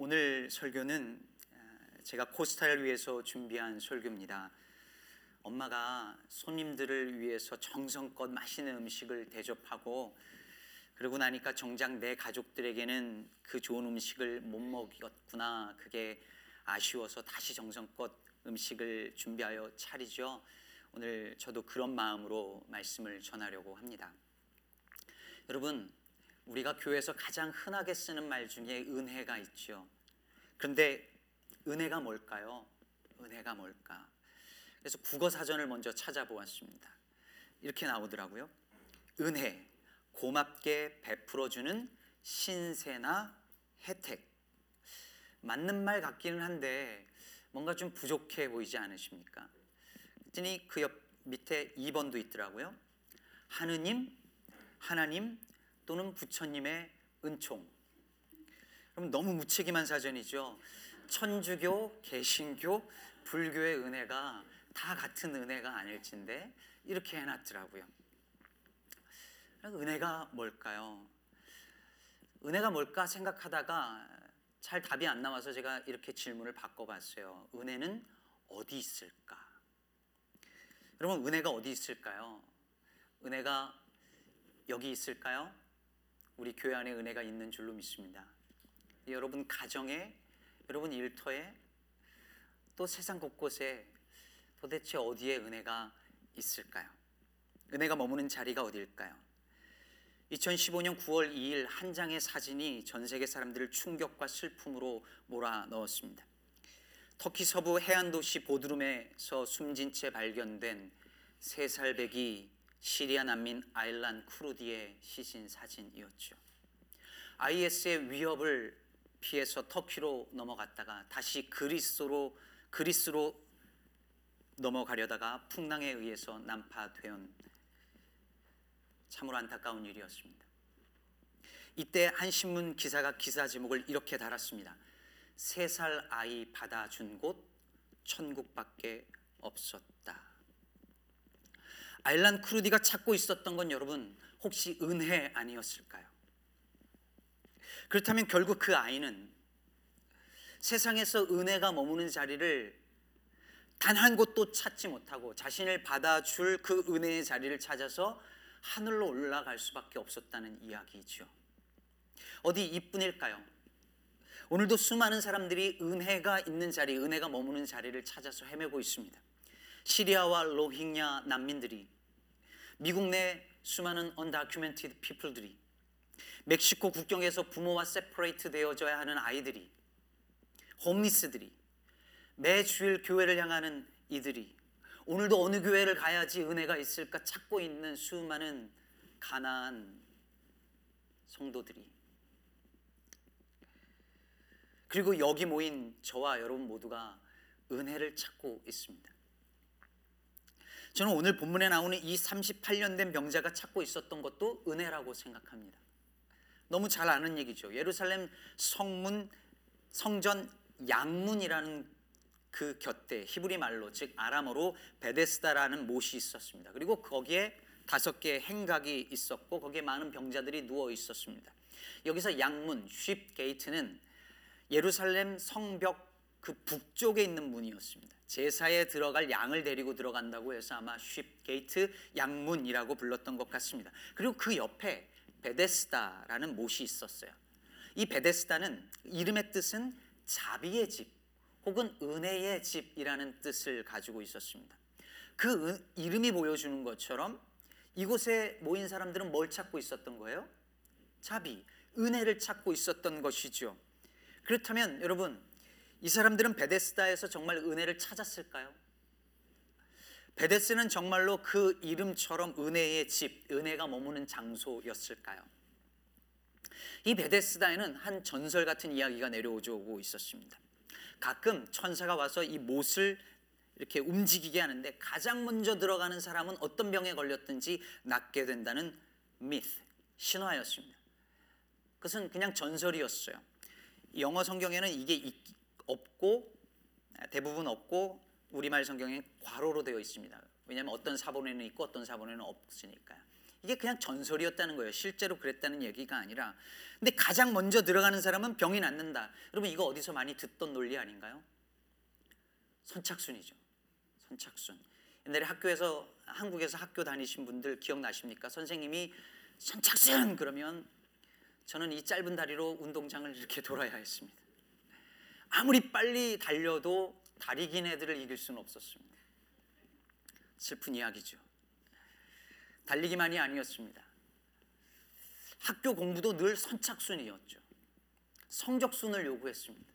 오늘 설교는 어, 제가 코스타를 위해서 준비한 설교입니다. 엄마가 손님들을 위해서 정성껏 맛있는 음식을 대접하고 그러고 나니까 정작 내 가족들에게는 그 좋은 음식을 못 먹였구나. 그게 아쉬워서 다시 정성껏 음식을 준비하여 차리죠. 오늘 저도 그런 마음으로 말씀을 전하려고 합니다. 여러분, 우리가 교회에서 가장 흔하게 쓰는 말 중에 은혜가 있죠. 그런데 은혜가 뭘까요? 은혜가 뭘까? 그래서 국어 사전을 먼저 찾아보았습니다. 이렇게 나오더라고요. 은혜, 고맙게 베풀어주는 신세나 혜택. 맞는 말 같기는 한데 뭔가 좀 부족해 보이지 않으십니까? 그랬더니 그 옆 밑에 2번도 있더라고요. 하느님, 하나님 또는 부처님의 은총. 그럼 너무 무책임한 사전이죠. 천주교, 개신교, 불교의 은혜가 다 같은 은혜가 아닐진데 이렇게 해놨더라고요. 은혜가 뭘까요? 은혜가 뭘까 생각하다가 잘 답이 안 나와서 제가 이렇게 질문을 바꿔봤어요. 은혜는 어디 있을까? 여러분 은혜가 어디 있을까요? 은혜가 여기 있을까요? 우리 교회 안에 은혜가 있는 줄로 믿습니다. 여러분 가정에, 여러분 일터에, 또 세상 곳곳에 도대체 어디에 은혜가 있을까요? 은혜가 머무는 자리가 어디일까요? 2015년 9월 2일 한 장의 사진이 전 세계 사람들을 충격과 슬픔으로 몰아 넣었습니다. 터키 서부 해안 도시 보드룸에서 숨진 채 발견된 세 살배기 시리아 난민 아일란 쿠르디의 시신 사진이었죠. IS의 위협을 피해서 터키로 넘어갔다가 다시 그리스로 그리스로 넘어가려다가 풍랑에 의해서 난파된 참으로 안타까운 일이었습니다. 이때 한 신문 기사가 기사 제목을 이렇게 달았습니다. 세 살 아이 받아준 곳 천국밖에 없었다. 아일란 크루디가 찾고 있었던 건 여러분 혹시 은혜 아니었을까요? 그렇다면 결국 그 아이는 세상에서 은혜가 머무는 자리를 단 한 곳도 찾지 못하고 자신을 받아줄 그 은혜의 자리를 찾아서 하늘로 올라갈 수밖에 없었다는 이야기죠. 어디 이뿐일까요? 오늘도 수많은 사람들이 은혜가 있는 자리, 은혜가 머무는 자리를 찾아서 헤매고 있습니다. 시리아와 로힝야 난민들이 미국 내 수많은 undocumented people들이 멕시코 국경에서 부모와 세퍼레이트 되어져야 하는 아이들이 홈리스들이 매 주일 교회를 향하는 이들이 오늘도 어느 교회를 가야지 은혜가 있을까 찾고 있는 수많은 가난한 성도들이 그리고 여기 모인 저와 여러분 모두가 은혜를 찾고 있습니다. 저는 오늘 본문에 나오는 이 38년 된 병자가 찾고 있었던 것도 은혜라고 생각합니다. 너무 잘 아는 얘기죠. 예루살렘 성문 성전 양문이라는 그 곁에 히브리 말로 즉 아람어로 베데스다라는 못이 있었습니다. 그리고 거기에 다섯 개의 행각이 있었고 거기에 많은 병자들이 누워 있었습니다. 여기서 양문 Sheep Gate는 예루살렘 성벽 그 북쪽에 있는 문이었습니다. 제사에 들어갈 양을 데리고 들어간다고 해서 아마 Sheep Gate 양문이라고 불렀던 것 같습니다. 그리고 그 옆에 베데스다라는 못이 있었어요. 이 베데스다는 이름의 뜻은 자비의 집 혹은 은혜의 집이라는 뜻을 가지고 있었습니다. 그 이름이 보여주는 것처럼 이곳에 모인 사람들은 뭘 찾고 있었던 거예요? 자비, 은혜를 찾고 있었던 것이죠. 그렇다면 여러분, 이 사람들은 베데스다에서 정말 은혜를 찾았을까요? 베데스는 정말로 그 이름처럼 은혜의 집, 은혜가 머무는 장소였을까요? 이 베데스다에는 한 전설 같은 이야기가 내려오고 있었습니다. 가끔 천사가 와서 이 못을 이렇게 움직이게 하는데 가장 먼저 들어가는 사람은 어떤 병에 걸렸든지 낫게 된다는 미트, 신화였습니다. 그것은 그냥 전설이었어요. 영어 성경에는 이게 없고 대부분 없고 우리말 성경에 괄호로 되어 있습니다. 왜냐하면 어떤 사본에는 있고 어떤 사본에는 없으니까요. 이게 그냥 전설이었다는 거예요. 실제로 그랬다는 얘기가 아니라. 근데 가장 먼저 들어가는 사람은 병이 낫는다. 여러분 이거 어디서 많이 듣던 논리 아닌가요? 선착순이죠. 선착순. 옛날에 학교에서 한국에서 학교 다니신 분들 기억나십니까? 선생님이 선착순 그러면 저는 이 짧은 다리로 운동장을 이렇게 돌아야 했습니다. 아무리 빨리 달려도 다리 긴 애들을 이길 수는 없었습니다. 슬픈 이야기죠. 달리기만이 아니었습니다. 학교 공부도 늘 선착순이었죠. 성적순을 요구했습니다.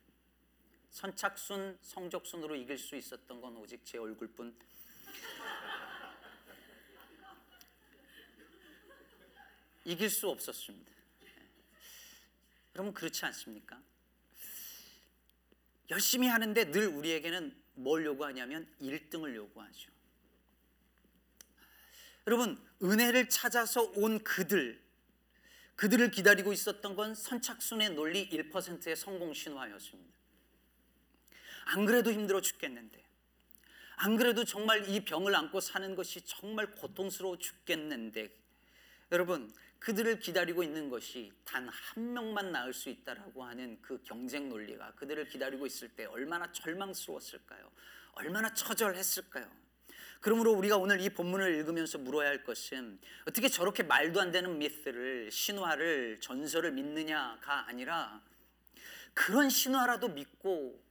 선착순, 성적순으로 이길 수 있었던 건 오직 제 얼굴뿐. 이길 수 없었습니다. 여러분 그렇지 않습니까? 열심히 하는데 늘 우리에게는 뭘 요구하냐면 1등을 요구하죠. 여러분, 은혜를 찾아서 온 그들, 그들을 기다리고 있었던 건 선착순의 논리 1%의 성공 신화였습니다. 안 그래도 힘들어 죽겠는데, 안 그래도 정말 이 병을 안고 사는 것이 정말 고통스러워 죽겠는데, 여러분, 그들을 기다리고 있는 것이 단 한 명만 나을 수 있다라고 하는 그 경쟁 논리가 그들을 기다리고 있을 때 얼마나 절망스러웠을까요? 얼마나 처절했을까요? 그러므로 우리가 오늘 이 본문을 읽으면서 물어야 할 것은 어떻게 저렇게 말도 안 되는 미스를 신화를 전설을 믿느냐가 아니라 그런 신화라도 믿고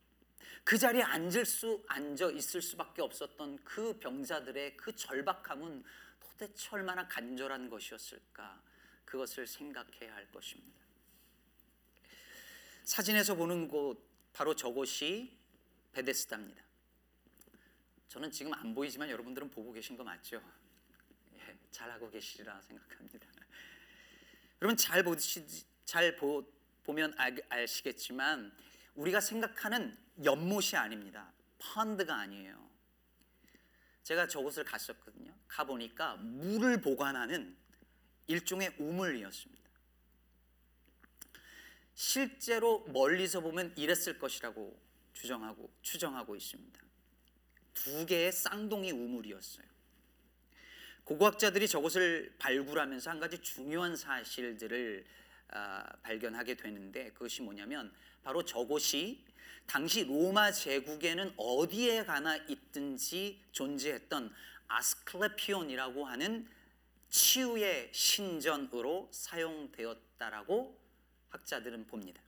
그 자리에 앉을 수 앉아 있을 수밖에 없었던 그 병자들의 그 절박함은 도대체 얼마나 간절한 것이었을까 그것을 생각해야 할 것입니다. 사진에서 보는 곳 바로 저곳이 베데스다입니다. 저는 지금 안 보이지만 여러분들은 보고 계신 거 맞죠? 예, 잘하고 계시리라 생각합니다. 여러분 잘 보시 잘 보, 보면 알, 아시겠지만 우리가 생각하는 연못이 아닙니다. 펀드가 아니에요. 제가 저곳을 갔었거든요. 가 보니까 물을 보관하는 일종의 우물이었습니다. 실제로 멀리서 보면 이랬을 것이라고 주정하고 추정하고 있습니다. 두 개의 쌍둥이 우물이었어요. 고고학자들이 저것을 발굴하면서 한 가지 중요한 사실들을 아, 발견하게 되는데 그것이 뭐냐면 바로 저곳이 당시 로마 제국에는 어디에 가나 있든지 존재했던 아스클레피온이라고 하는 치유의 신전으로 사용되었다라고 학자들은 봅니다.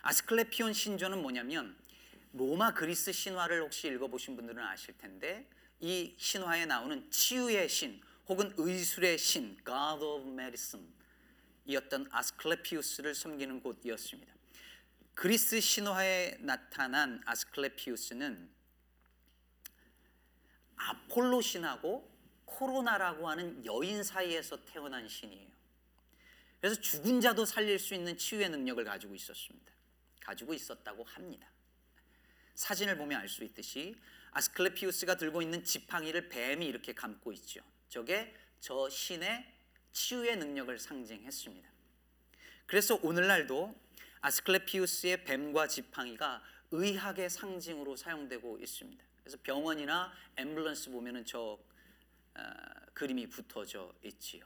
아스클레피온 신전은 뭐냐면 로마 그리스 신화를 혹시 읽어보신 분들은 아실 텐데 이 신화에 나오는 치유의 신 혹은 의술의 신 God of Medicine 이었던 아스클레피우스를 섬기는 곳이었습니다. 그리스 신화에 나타난 아스클레피우스는 아폴로 신하고 코로나라고 하는 여인 사이에서 태어난 신이에요. 그래서 죽은 자도 살릴 수 있는 치유의 능력을 가지고 있었습니다. 가지고 있었다고 합니다. 사진을 보면 알 수 있듯이 아스클레피우스가 들고 있는 지팡이를 뱀이 이렇게 감고 있죠. 저게 저 신의 치유의 능력을 상징했습니다. 그래서 오늘날도 아스클레피우스의 뱀과 지팡이가 의학의 상징으로 사용되고 있습니다. 그래서 병원이나 앰뷸런스 보면은 저 어, 그림이 붙어져 있지요.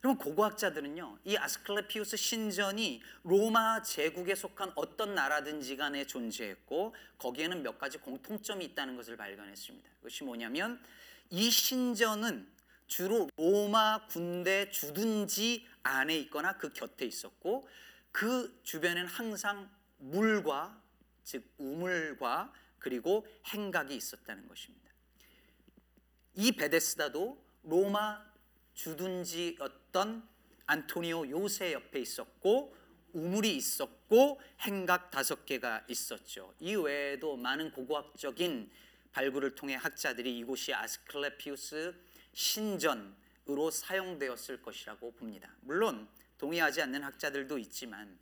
그럼 고고학자들은요, 이 아스클레피우스 신전이 로마 제국에 속한 어떤 나라든지 간에 존재했고, 거기에는 몇 가지 공통점이 있다는 것을 발견했습니다. 그것이 뭐냐면, 이 신전은 주로 로마 군대 주둔지 안에 있거나 그 곁에 있었고, 그 주변에는 항상 물과, 즉, 우물과 그리고 행각이 있었다는 것입니다. 이 베데스다도 로마 주둔지였던 안토니오 요새 옆에 있었고 우물이 있었고 행각 다섯 개가 있었죠. 이 외에도 많은 고고학적인 발굴을 통해 학자들이 이곳이 아스클레피우스 신전으로 사용되었을 것이라고 봅니다. 물론 동의하지 않는 학자들도 있지만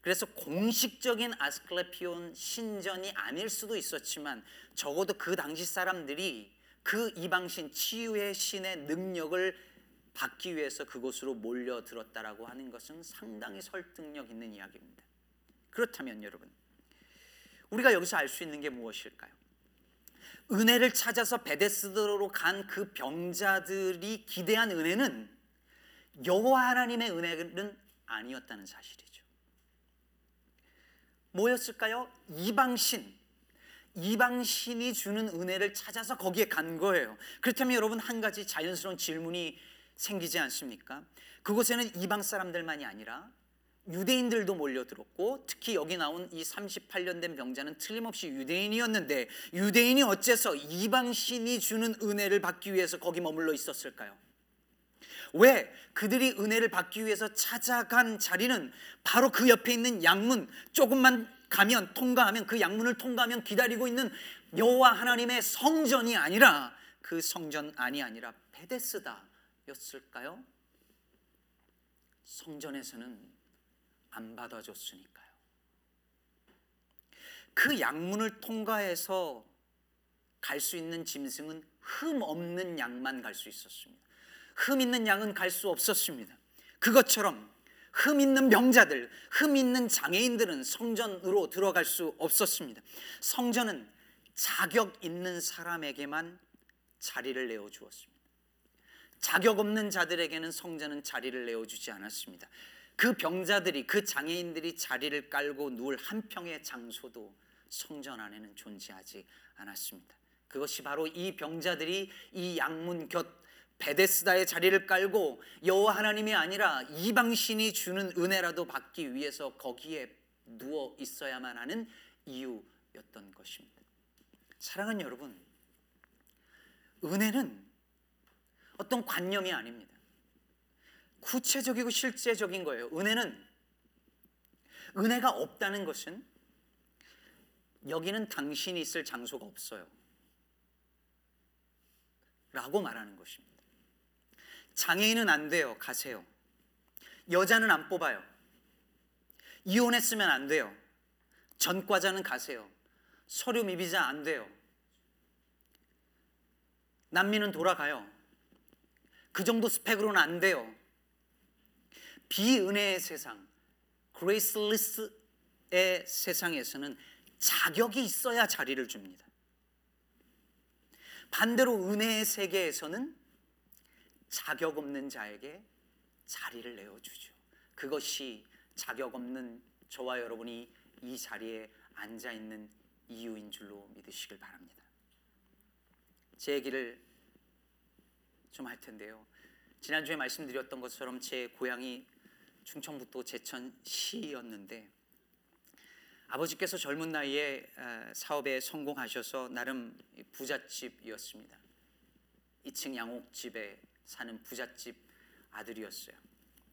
그래서 공식적인 아스클레피온 신전이 아닐 수도 있었지만 적어도 그 당시 사람들이 그 이방신 치유의 신의 능력을 받기 위해서 그곳으로 몰려들었다라고 하는 것은 상당히 설득력 있는 이야기입니다. 그렇다면 여러분, 우리가 여기서 알 수 있는 게 무엇일까요? 은혜를 찾아서 베데스다로 간 그 병자들이 기대한 은혜는 여호와 하나님의 은혜는 아니었다는 사실이죠. 뭐였을까요? 이방신. 이방신이 주는 은혜를 찾아서 거기에 간 거예요. 그렇다면 여러분 한 가지 자연스러운 질문이 생기지 않습니까? 그곳에는 이방 사람들만이 아니라 유대인들도 몰려들었고 특히 여기 나온 이 38년 된 병자는 틀림없이 유대인이었는데 유대인이 어째서 이방신이 주는 은혜를 받기 위해서 거기 머물러 있었을까요? 왜 그들이 은혜를 받기 위해서 찾아간 자리는 바로 그 옆에 있는 양문 조금만 가면 통과하면 그 양문을 통과하면 기다리고 있는 여호와 하나님의 성전이 아니라 그 성전 안이 아니라 베데스다였을까요? 성전에서는 안 받아줬으니까요. 그 양문을 통과해서 갈 수 있는 짐승은 흠 없는 양만 갈 수 있었습니다. 흠 있는 양은 갈 수 없었습니다. 그것처럼 흠 있는 병자들, 흠 있는 장애인들은 성전으로 들어갈 수 없었습니다. 성전은 자격 있는 사람에게만 자리를 내어 주었습니다. 자격 없는 자들에게는 성전은 자리를 내어 주지 않았습니다. 그 병자들이 그 장애인들이 자리를 깔고 누울 한 평의 장소도 성전 안에는 존재하지 않았습니다. 그것이 바로 이 병자들이 이 양문 곁 베데스다의 자리를 깔고 여호와 하나님이 아니라 이방 신이 주는 은혜라도 받기 위해서 거기에 누워 있어야만 하는 이유였던 것입니다. 사랑하는 여러분, 은혜는 어떤 관념이 아닙니다. 구체적이고 실제적인 거예요. 은혜는 은혜가 없다는 것은 여기는 당신이 있을 장소가 없어요. 라고 말하는 것입니다. 장애인은 안 돼요. 가세요. 여자는 안 뽑아요. 이혼했으면 안 돼요. 전과자는 가세요. 서류 미비자 안 돼요. 난민은 돌아가요. 그 정도 스펙으로는 안 돼요. 비은혜의 세상, graceless의 세상에서는 자격이 있어야 자리를 줍니다. 반대로 은혜의 세계에서는 자격 없는 자에게 자리를 내어주죠. 그것이 자격 없는 저와 여러분이 이 자리에 앉아 있는 이유인 줄로 믿으시길 바랍니다. 제 얘기를 좀 할 텐데요. 지난주에 말씀드렸던 것처럼 제 고향이 충청북도 제천시였는데 아버지께서 젊은 나이에 사업에 성공하셔서 나름 부잣집이었습니다. 2층 양옥집에 사는 부잣집 아들이었어요.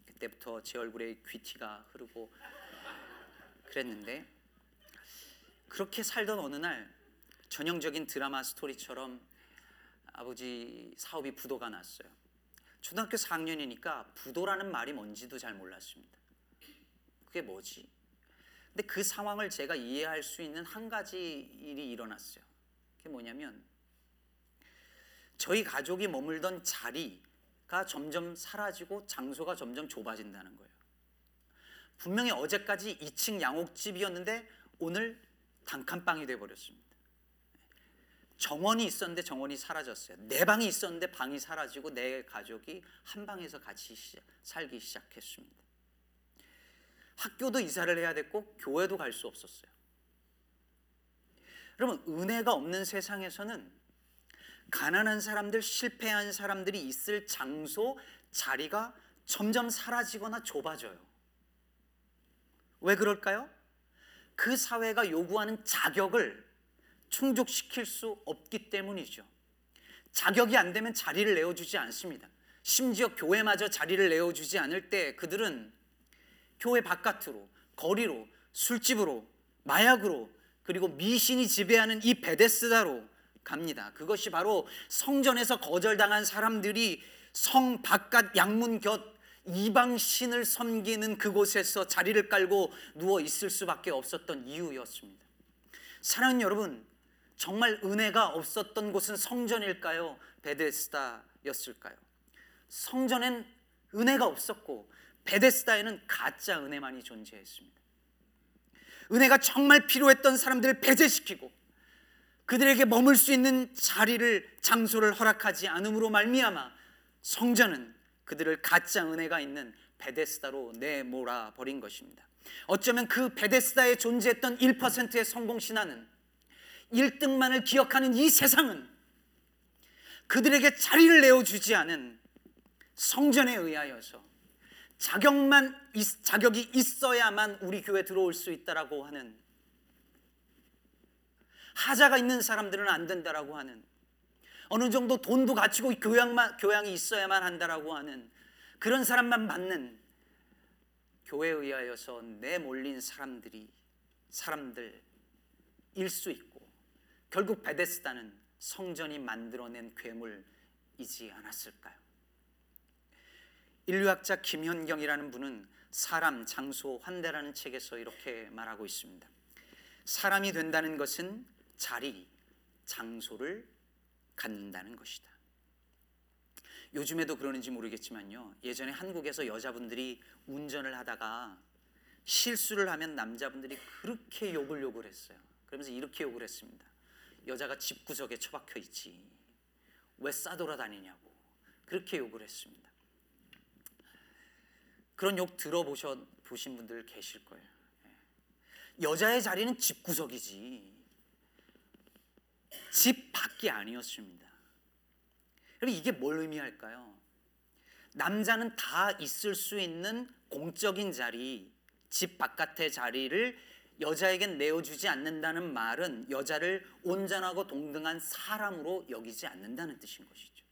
그때부터 제 얼굴에 귀티가 흐르고 그랬는데 그렇게 살던 어느 날 전형적인 드라마 스토리처럼 아버지 사업이 부도가 났어요. 초등학교 4학년이니까 부도라는 말이 뭔지도 잘 몰랐습니다. 그게 뭐지? 근데 그 상황을 제가 이해할 수 있는 한 가지 일이 일어났어요. 그게 뭐냐면 저희 가족이 머물던 자리 가 점점 사라지고 장소가 점점 좁아진다는 거예요. 분명히 어제까지 2층 양옥집이었는데 오늘 단칸방이 돼 버렸습니다. 정원이 있었는데 정원이 사라졌어요. 내 방이 있었는데 방이 사라지고 내 가족이 한 방에서 같이 살기 시작했습니다. 학교도 이사를 해야 됐고 교회도 갈 수 없었어요. 여러분 은혜가 없는 세상에서는 가난한 사람들, 실패한 사람들이 있을 장소, 자리가 점점 사라지거나 좁아져요. 왜 그럴까요? 그 사회가 요구하는 자격을 충족시킬 수 없기 때문이죠. 자격이 안 되면 자리를 내어주지 않습니다. 심지어 교회마저 자리를 내어주지 않을 때 그들은 교회 바깥으로, 거리로, 술집으로, 마약으로, 그리고 미신이 지배하는 이 베데스다로 갑니다. 그것이 바로 성전에서 거절당한 사람들이 성 바깥 양문 곁 이방 신을 섬기는 그곳에서 자리를 깔고 누워 있을 수밖에 없었던 이유였습니다. 사랑하는 여러분, 정말 은혜가 없었던 곳은 성전일까요? 베데스다였을까요? 성전엔 은혜가 없었고 베데스다에는 가짜 은혜만이 존재했습니다. 은혜가 정말 필요했던 사람들을 배제시키고 그들에게 머물 수 있는 자리를 장소를 허락하지 않음으로 말미암아 성전은 그들을 가짜 은혜가 있는 베데스다로 내몰아 버린 것입니다. 어쩌면 그 베데스다에 존재했던 1%의 성공 신화는 1등만을 기억하는 이 세상은 그들에게 자리를 내어 주지 않은 성전에 의하여서 자격만 있- 자격이 있어야만 우리 교회 들어올 수 있다라고 하는 하자가 있는 사람들은 안 된다라고 하는 어느 정도 돈도 갖추고 교양만 교양이 있어야만 한다라고 하는 그런 사람만 받는 교회에 의하여서 내몰린 사람들이 사람들 일 수 있고 결국 베데스다는 성전이 만들어낸 괴물이지 않았을까요? 인류학자 김현경이라는 분은 사람, 장소, 환대라는 책에서 이렇게 말하고 있습니다. 사람이 된다는 것은 자리, 장소를 갖는다는 것이다. 요즘에도 그러는지 모르겠지만요. 예전에 한국에서 여자분들이 운전을 하다가 실수를 하면 남자분들이 그렇게 욕을 욕을 했어요. 그러면서 이렇게 욕을 했습니다. 여자가 집구석에 처박혀 있지. 왜 싸돌아다니냐고. 그렇게 욕을 했습니다. 그런 욕 들어보셔 보신 분들 계실 거예요. 예. 여자의 자리는 집구석이지. 집 밖이 아니었습니다. 그럼 이게 뭘 의미할까요? 남자는 다 있을 수 있는 공적인 자리, 집 바깥의 자리를 여자에겐 내어주지 않는다는 말은 여자를 온전하고 동등한 사람으로 여기지 않는다는 뜻인 것이죠.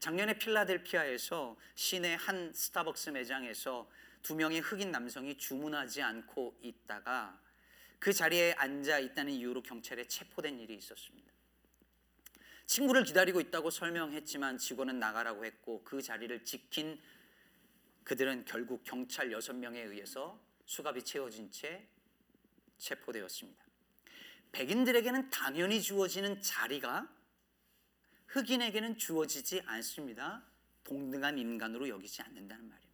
작년에 필라델피아에서 시내 한 스타벅스 매장에서 두 명의 흑인 남성이 주문하지 않고 있다가 그 자리에 앉아 있다는 이유로 경찰에 체포된 일이 있었습니다. 친구를 기다리고 있다고 설명했지만 직원은 나가라고 했고 그 자리를 지킨 그들은 결국 경찰 여섯 명에 의해서 수갑이 채워진 채 체포되었습니다. 백인들에게는 당연히 주어지는 자리가 흑인에게는 주어지지 않습니다. 동등한 인간으로 여기지 않는다는 말입니다.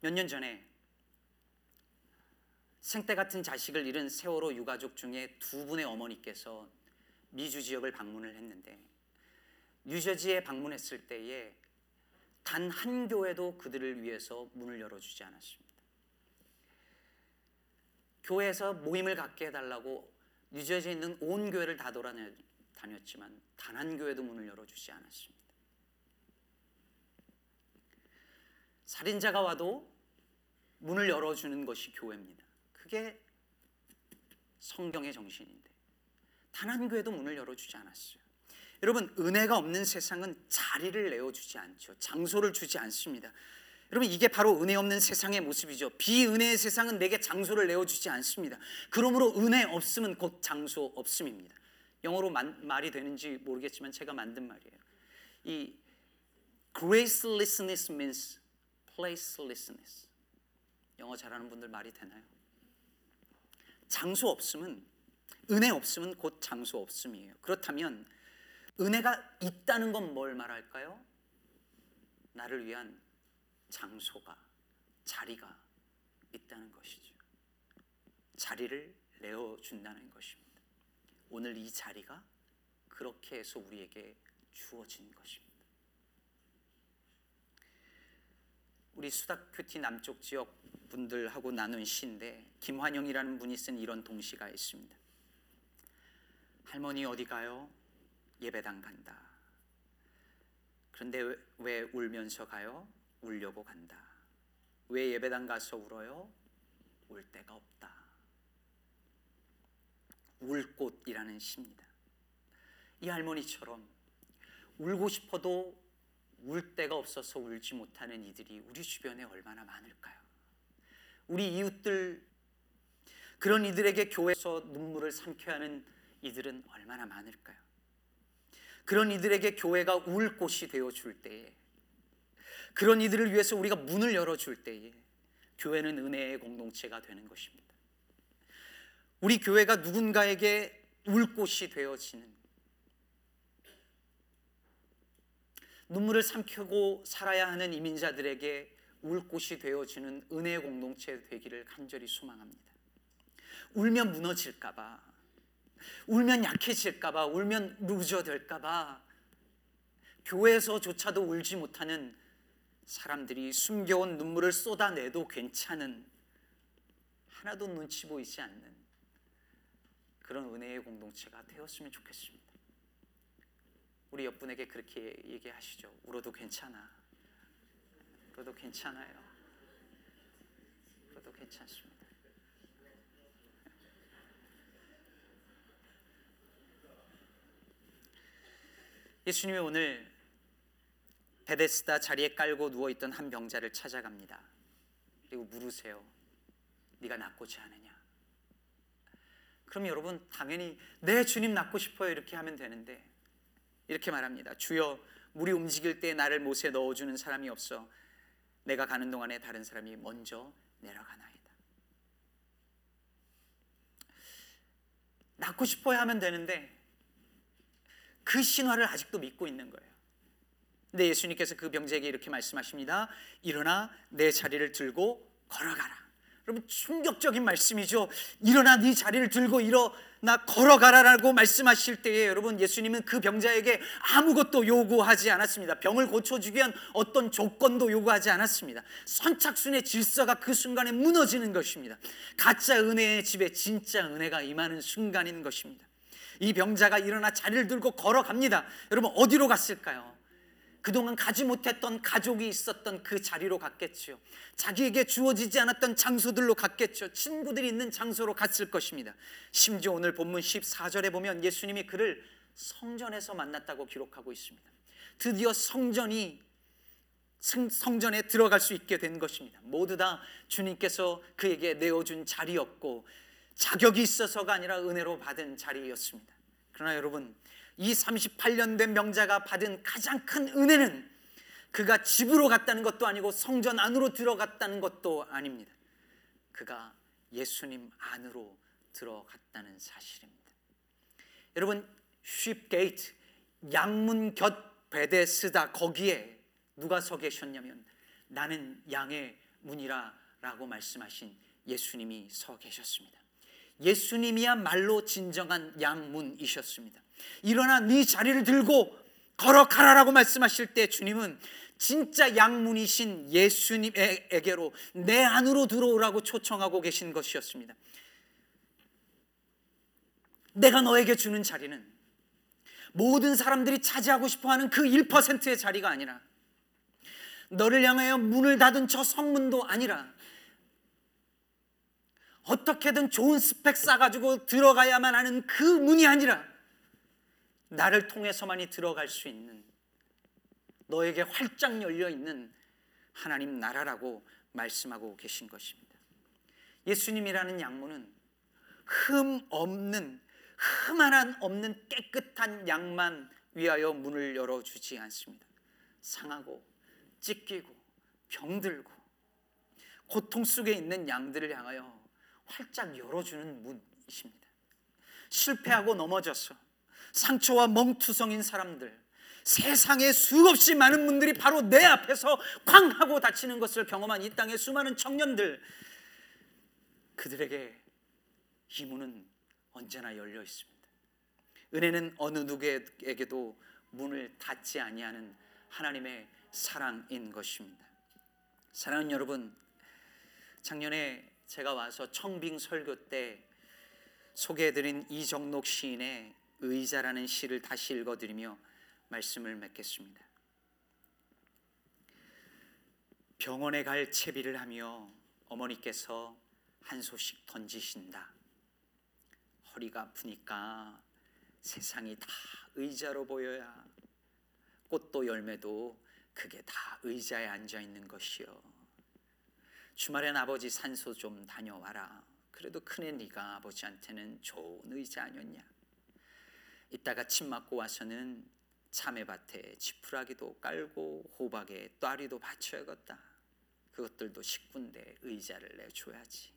몇 년 전에 생때 같은 자식을 잃은 세월호 유가족 중에 두 분의 어머니께서 미주 지역을 방문을 했는데 뉴저지에 방문했을 때에 단 한 교회도 그들을 위해서 문을 열어주지 않았습니다. 교회에서 모임을 갖게 해달라고 뉴저지에 있는 온 교회를 다 돌아다녔지만 단 한 교회도 문을 열어주지 않았습니다. 살인자가 와도 문을 열어주는 것이 교회입니다. 그게 성경의 정신인데 단 한 교회도 문을 열어주지 않았어요. 여러분 은혜가 없는 세상은 자리를 내어주지 않죠. 장소를 주지 않습니다. 여러분 이게 바로 은혜 없는 세상의 모습이죠. 비은혜의 세상은 내게 장소를 내어주지 않습니다. 그러므로 은혜 없음은 곧 장소 없음입니다. 영어로 만, 말이 되는지 모르겠지만 제가 만든 말이에요. 이 gracelessness means placelessness. 영어 잘하는 분들 말이 되나요? 장소 없음은 은혜 없음은 곧 장소 없음이에요. 그렇다면 은혜가 있다는 건 뭘 말할까요? 나를 위한 장소가 자리가 있다는 것이죠. 자리를 내어 준다는 것입니다. 오늘 이 자리가 그렇게 해서 우리에게 주어진 것입니다. 우리 수다큐티 남쪽 지역 분들하고 나눈 시인데 김환영이라는 분이 쓴 이런 동시가 있습니다. 할머니 어디 가요? 예배당 간다. 그런데 왜, 왜 울면서 가요? 울려고 간다. 왜 예배당 가서 울어요? 울 데가 없다. 울꽃이라는 시입니다. 이 할머니처럼 울고 싶어도 울 데가 없어서 울지 못하는 이들이 우리 주변에 얼마나 많을까요? 우리 이웃들 그런 이들에게 교회에서 눈물을 삼켜야 하는 이들은 얼마나 많을까요? 그런 이들에게 교회가 울 곳이 되어 줄 때에 그런 이들을 위해서 우리가 문을 열어 줄 때에 교회는 은혜의 공동체가 되는 것입니다. 우리 교회가 누군가에게 울 곳이 되어지는 눈물을 삼키고 살아야 하는 이민자들에게 울 곳이 되어지는 은혜의 공동체 되기를 간절히 소망합니다. 울면 무너질까봐, 울면 약해질까봐, 울면 loser 될까봐, 교회에서조차도 울지 못하는 사람들이 숨겨온 눈물을 쏟아내도 괜찮은 하나도 눈치 보이지 않는 그런 은혜의 공동체가 되었으면 좋겠습니다. 우리 옆분에게 그렇게 얘기하시죠. 울어도 괜찮아. 울어도 괜찮아요. 울어도 괜찮습니다. 예수님이 오늘 베데스다 자리에 깔고 누워 있던 한 병자를 찾아갑니다. 그리고 물으세요. 네가 낫고자 하느냐? 그럼 여러분 당연히 내 주님 낫고 싶어요 이렇게 하면 되는데 이렇게 말합니다. 주여 물이 움직일 때 나를 못에 넣어주는 사람이 없어 내가 가는 동안에 다른 사람이 먼저 내려가나이다. 낫고 싶어야 하면 되는데 그 신화를 아직도 믿고 있는 거예요. 근데 예수님께서 그 병자에게 이렇게 말씀하십니다. 일어나 내 자리를 들고 걸어가라. 여러분 충격적인 말씀이죠. 일어나 네 자리를 들고 일어 나 걸어가라라고 말씀하실 때에 여러분 예수님은 그 병자에게 아무것도 요구하지 않았습니다. 병을 고쳐주기 위한 어떤 조건도 요구하지 않았습니다. 선착순의 질서가 그 순간에 무너지는 것입니다. 가짜 은혜의 집에 진짜 은혜가 임하는 순간인 것입니다. 이 병자가 일어나 자리를 들고 걸어갑니다. 여러분 어디로 갔을까요? 그동안 가지 못했던 가족이 있었던 그 자리로 갔겠죠. 자기에게 주어지지 않았던 장소들로 갔겠죠. 친구들이 있는 장소로 갔을 것입니다. 심지어 오늘 본문 14절에 보면 예수님이 그를 성전에서 만났다고 기록하고 있습니다. 드디어 성전이 성전에 들어갈 수 있게 된 것입니다. 모두 다 주님께서 그에게 내어준 자리였고 자격이 있어서가 아니라 은혜로 받은 자리였습니다. 그러나 여러분 이 38년 된 명자가 받은 가장 큰 은혜는 그가 집으로 갔다는 것도 아니고 성전 안으로 들어갔다는 것도 아닙니다. 그가 예수님 안으로 들어갔다는 사실입니다. 여러분 쉽게이트 양문 곁 베데스다 거기에 누가 서 계셨냐면 나는 양의 문이라라고 말씀하신 예수님이 서 계셨습니다. 예수님이야말로 진정한 양문이셨습니다. 일어나 네 자리를 들고 걸어가라라고 말씀하실 때 주님은 진짜 양문이신 예수님에게로 내 안으로 들어오라고 초청하고 계신 것이었습니다. 내가 너에게 주는 자리는 모든 사람들이 차지하고 싶어 하는 그 1%의 자리가 아니라 너를 향하여 문을 닫은 저 성문도 아니라 어떻게든 좋은 스펙 쌓아가지고 들어가야만 하는 그 문이 아니라 나를 통해서만이 들어갈 수 있는 너에게 활짝 열려 있는 하나님 나라라고 말씀하고 계신 것입니다. 예수님이라는 양문은 흠 없는 흠 하나 없는 깨끗한 양만 위하여 문을 열어 주지 않습니다. 상하고 찢기고 병들고 고통 속에 있는 양들을 향하여 활짝 열어주는 문이십니다. 실패하고 넘어져서 상처와 멍투성인 사람들, 세상에 수없이 많은 분들이 바로 내 앞에서 쾅 하고 다치는 것을 경험한 이 땅의 수많은 청년들, 그들에게 이 문은 언제나 열려 있습니다. 은혜는 어느 누구에게도 문을 닫지 아니하는 하나님의 사랑인 것입니다. 사랑하는 여러분, 작년에 제가 와서 청빙 설교 때 소개해드린 이정록 시인의 의자라는 시를 다시 읽어드리며 말씀을 맺겠습니다. 병원에 갈 채비를 하며 어머니께서 한 소식 던지신다. 허리가 아프니까 세상이 다 의자로 보여야 꽃도 열매도 그게 다 의자에 앉아 있는 것이요. 주말엔 아버지 산소 좀 다녀와라. 그래도 큰애 네가 아버지한테는 좋은 의자 아니었냐. 이따가 침 맞고 와서는 참외밭에 지푸라기도 깔고 호박에 또아리도 받쳐야겠다. 그것들도 식구인데 의자를 내줘야지.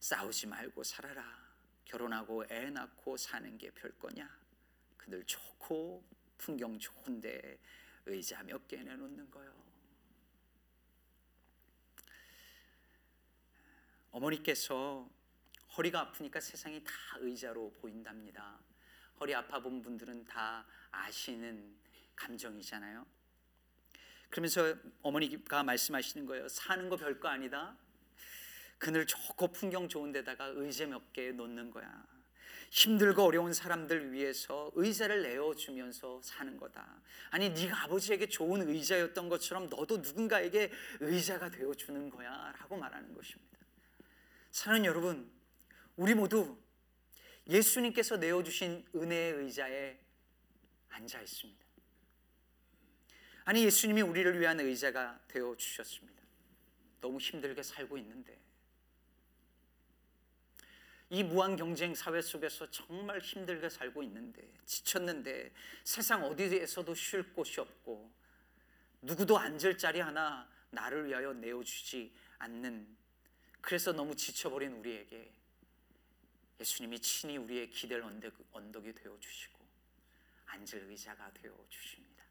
싸우지 말고 살아라. 결혼하고 애 낳고 사는 게 별 거냐? 그들 좋고 풍경 좋은데 의자 몇 개 내놓는 거요. 어머니께서 허리가 아프니까 세상이 다 의자로 보인답니다. 허리 아파 본 분들은 다 아시는 감정이잖아요. 그러면서 어머니가 말씀하시는 거예요. 사는 거 별거 아니다. 그늘 좋고 풍경 좋은 데다가 의자 몇 개 놓는 거야. 힘들고 어려운 사람들 위해서 의자를 내어주면서 사는 거다. 아니 네가 아버지에게 좋은 의자였던 것처럼 너도 누군가에게 의자가 되어주는 거야 라고 말하는 것입니다. 사랑하는 여러분 우리 모두 예수님께서 내어주신 은혜의 의자에 앉아 있습니다. 아니 예수님이 우리를 위한 의자가 되어 주셨습니다. 너무 힘들게 살고 있는데 이 무한 경쟁 사회 속에서 정말 힘들게 살고 있는데 지쳤는데 세상 어디에서도 쉴 곳이 없고 누구도 앉을 자리 하나 나를 위하여 내어주지 않는 그래서 너무 지쳐버린 우리에게 예수님이 친히 우리의 기댈 언덕, 언덕이 되어 주시고 앉을 의자가 되어 주십니다.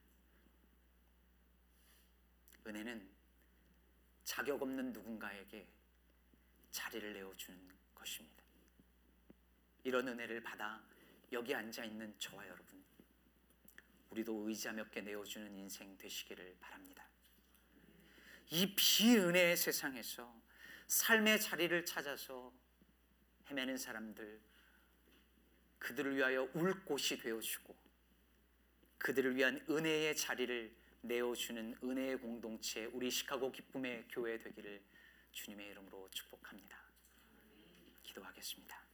은혜는 자격 없는 누군가에게 자리를 내어주는 것입니다. 이런 은혜를 받아 여기 앉아 있는 저와 여러분, 우리도 의자 몇 개 내어주는 인생 되시기를 바랍니다. 이 비은혜의 세상에서 삶의 자리를 찾아서 헤매는 사람들, 그들을 위하여 울 곳이 되어 주고, 그들을 위한 은혜의 자리를 내어 주는 은혜의 공동체, 우리 시카고 기쁨의 교회 되기를 주님의 이름으로 축복합니다. 기도하겠습니다.